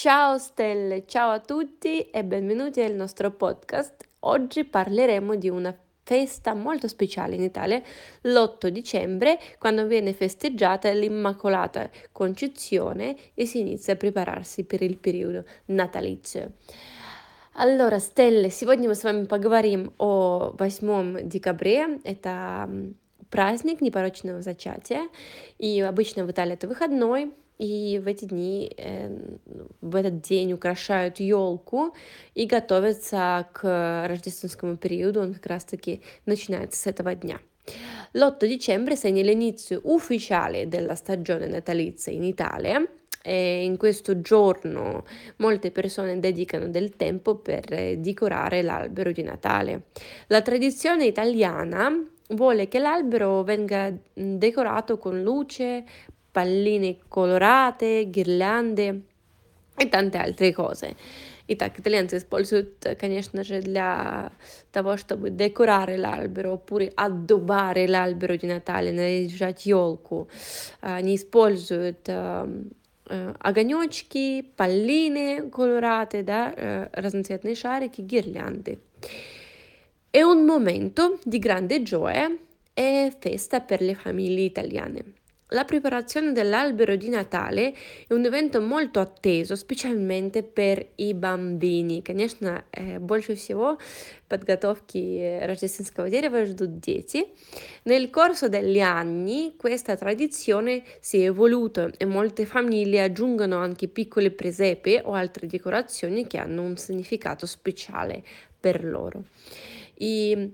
Ciao stelle, ciao a tutti e benvenuti al nostro podcast. Oggi parleremo di una festa molto speciale in Italia, l'8 dicembre, quando viene festeggiata l'Immacolata Concezione e si inizia a prepararsi per il periodo natalizio. Allora, Стелле, сегодня мы с вами поговорим о 8 декабре. Это праздник непорочного зачатия. И обычно в Италии это выходной, и в эти дни, э, в этот день украшают елку и готовятся к рождественскому перiodo, он как раз-таки начинается с этого dня. L'8 dicembre segna l'inizio ufficiale della stagione natalizia in Italia e in questo giorno molte persone dedicano del tempo per decorare l'albero di Natale. La tradizione italiana vuole che l'albero venga decorato con luce, palline colorate, ghirlande и tante altre cose. Итак, итальянцы используют, конечно же, для того, чтобы декорare l'albero, oppure addobbare l'albero di Natale, наряжать елку. Они используют огонечки, palline colorate, да, разноцветные шарики, ghirlande. È un momento di grande gioia e festa per le famiglie italiane. La preparazione dell'albero di Natale è un evento molto atteso, specialmente per i bambini. Конечно, больше всего подготовки рождественского дерева ждут дети. Nel corso degli anni questa tradizione si è evoluta e molte famiglie aggiungono anche piccole presepe o altre decorazioni che hanno un significato speciale per loro. И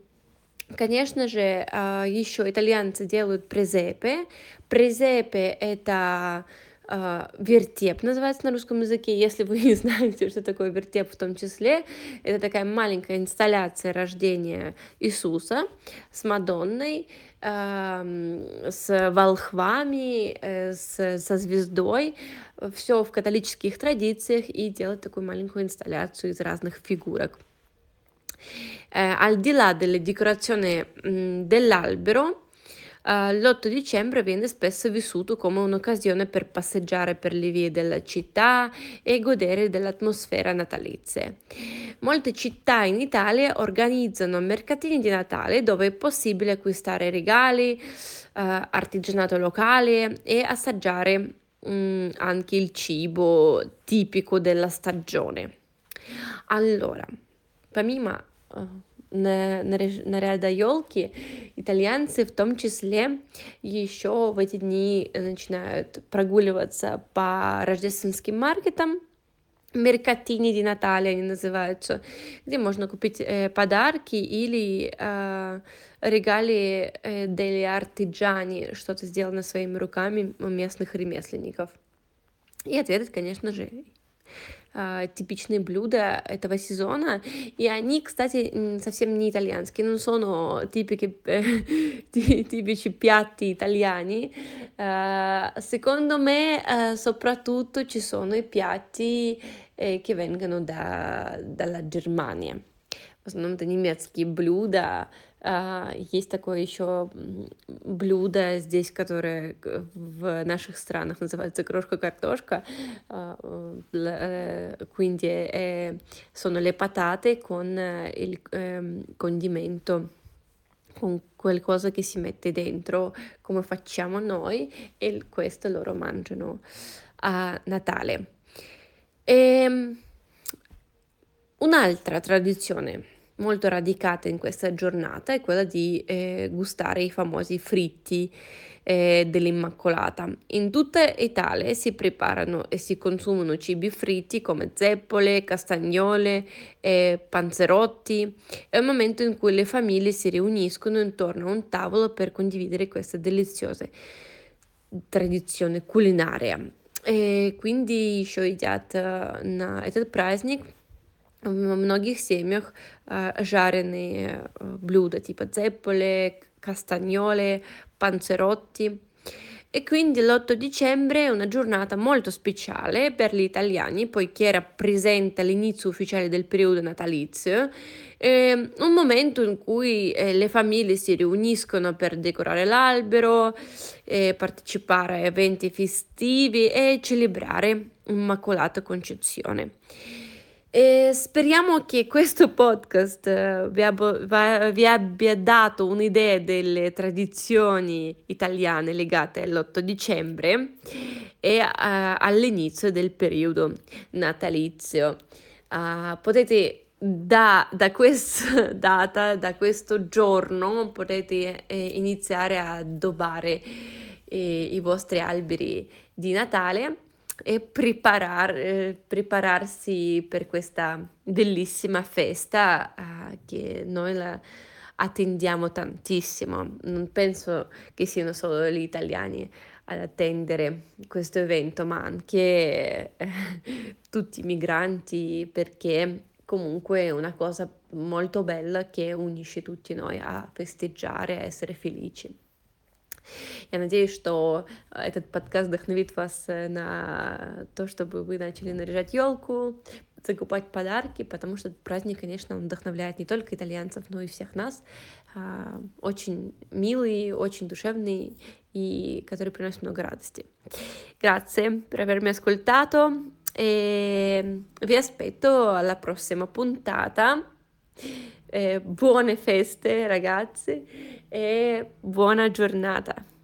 Конечно же, еще итальянцы делают презепе. Презепе – это вертеп называется на русском языке. Если вы не знаете, что такое вертеп в том числе, это такая маленькая инсталляция рождения Иисуса с Мадонной, с волхвами, с, со звездой. Все в католических традициях и делать такую маленькую инсталляцию из разных фигурок. Eh, al di là delle decorazioni mh, dell'albero, Uh, l'8 dicembre viene spesso vissuto come un'occasione per passeggiare per le vie della città e godere dell'atmosfera natalizia. Molte città in Italia organizzano mercatini di Natale dove è possibile acquistare regali, uh, artigianato locale e assaggiare um, anche il cibo tipico della stagione. Allora, помимо наряда елки, итальянцы в том числе еще в эти дни начинают прогуливаться по рождественским маркетам, меркатини di Наталья они называются, где можно купить э, подарки или э, регалии э, degli artigiani, что-то сделано своими руками у местных ремесленников. И ответить, конечно же, типичные блюда этого сезона. И они, kстати, совсем не итальянские, non sono tipiche, tipici piatti italiani. Uh, secondo me, uh, soprattutto ci sono i piatti eh, che vengono da, dalla Germania. В основном это немецкие блюда, А, есть такое еще блюдо здесь, которое в наших странах называется крошка-картошка. А, э, quindi sono le patate con il ehm, condimento con qualcosa che si mette dentro come facciamo noi e questo loro mangiano a Natale. E ehm, un'altra tradizione molto radicata in questa giornata è quella di eh, gustare i famosi fritti eh, dell'Immacolata. In tutta Italia si preparano e si consumano cibi fritti come zeppole, castagnole, eh, panzerotti. È un momento in cui le famiglie si riuniscono intorno a un tavolo per condividere questa deliziosa tradizione culinaria. И quindi еще едят на этот праздник в многих семьях жареные блюда типа зепполе, castagnole, panzerotti. E quindi l'8 dicembre è una giornata molto speciale per gli italiani, poiché rappresenta l'inizio ufficiale del periodo natalizio, eh, un momento in cui eh, le famiglie si riuniscono per decorare l'albero, eh, partecipare a eventi festivi e celebrare Immacolata Concezione. E speriamo che questo podcast eh, vi, ab- vi abbia dato un'idea delle tradizioni italiane legate all'8 dicembre e uh, all'inizio del periodo natalizio. Uh, potete da, da, questa data, da questo giorno, potete eh, iniziare a addobbare eh, i vostri alberi di Natale e preparar, eh, prepararsi per questa bellissima festa eh, che noi la attendiamo tantissimo. Non penso che siano solo gli italiani ad attendere questo evento, ma anche eh, tutti i migranti, perché comunque è una cosa molto bella che unisce tutti noi a festeggiare, a essere felici. Я надеюсь, что этот подкаст вдохновит вас на то, чтобы вы начали наряжать елку, закупать подарки, потому что праздник, конечно, он вдохновляет не только итальянцев, но и всех нас. Очень милый, очень душевный и который приносит много радости. Grazie per avermi ascoltato e vi aspetto alla prossima puntata. Eh, buone feste ragazzi e buona giornata.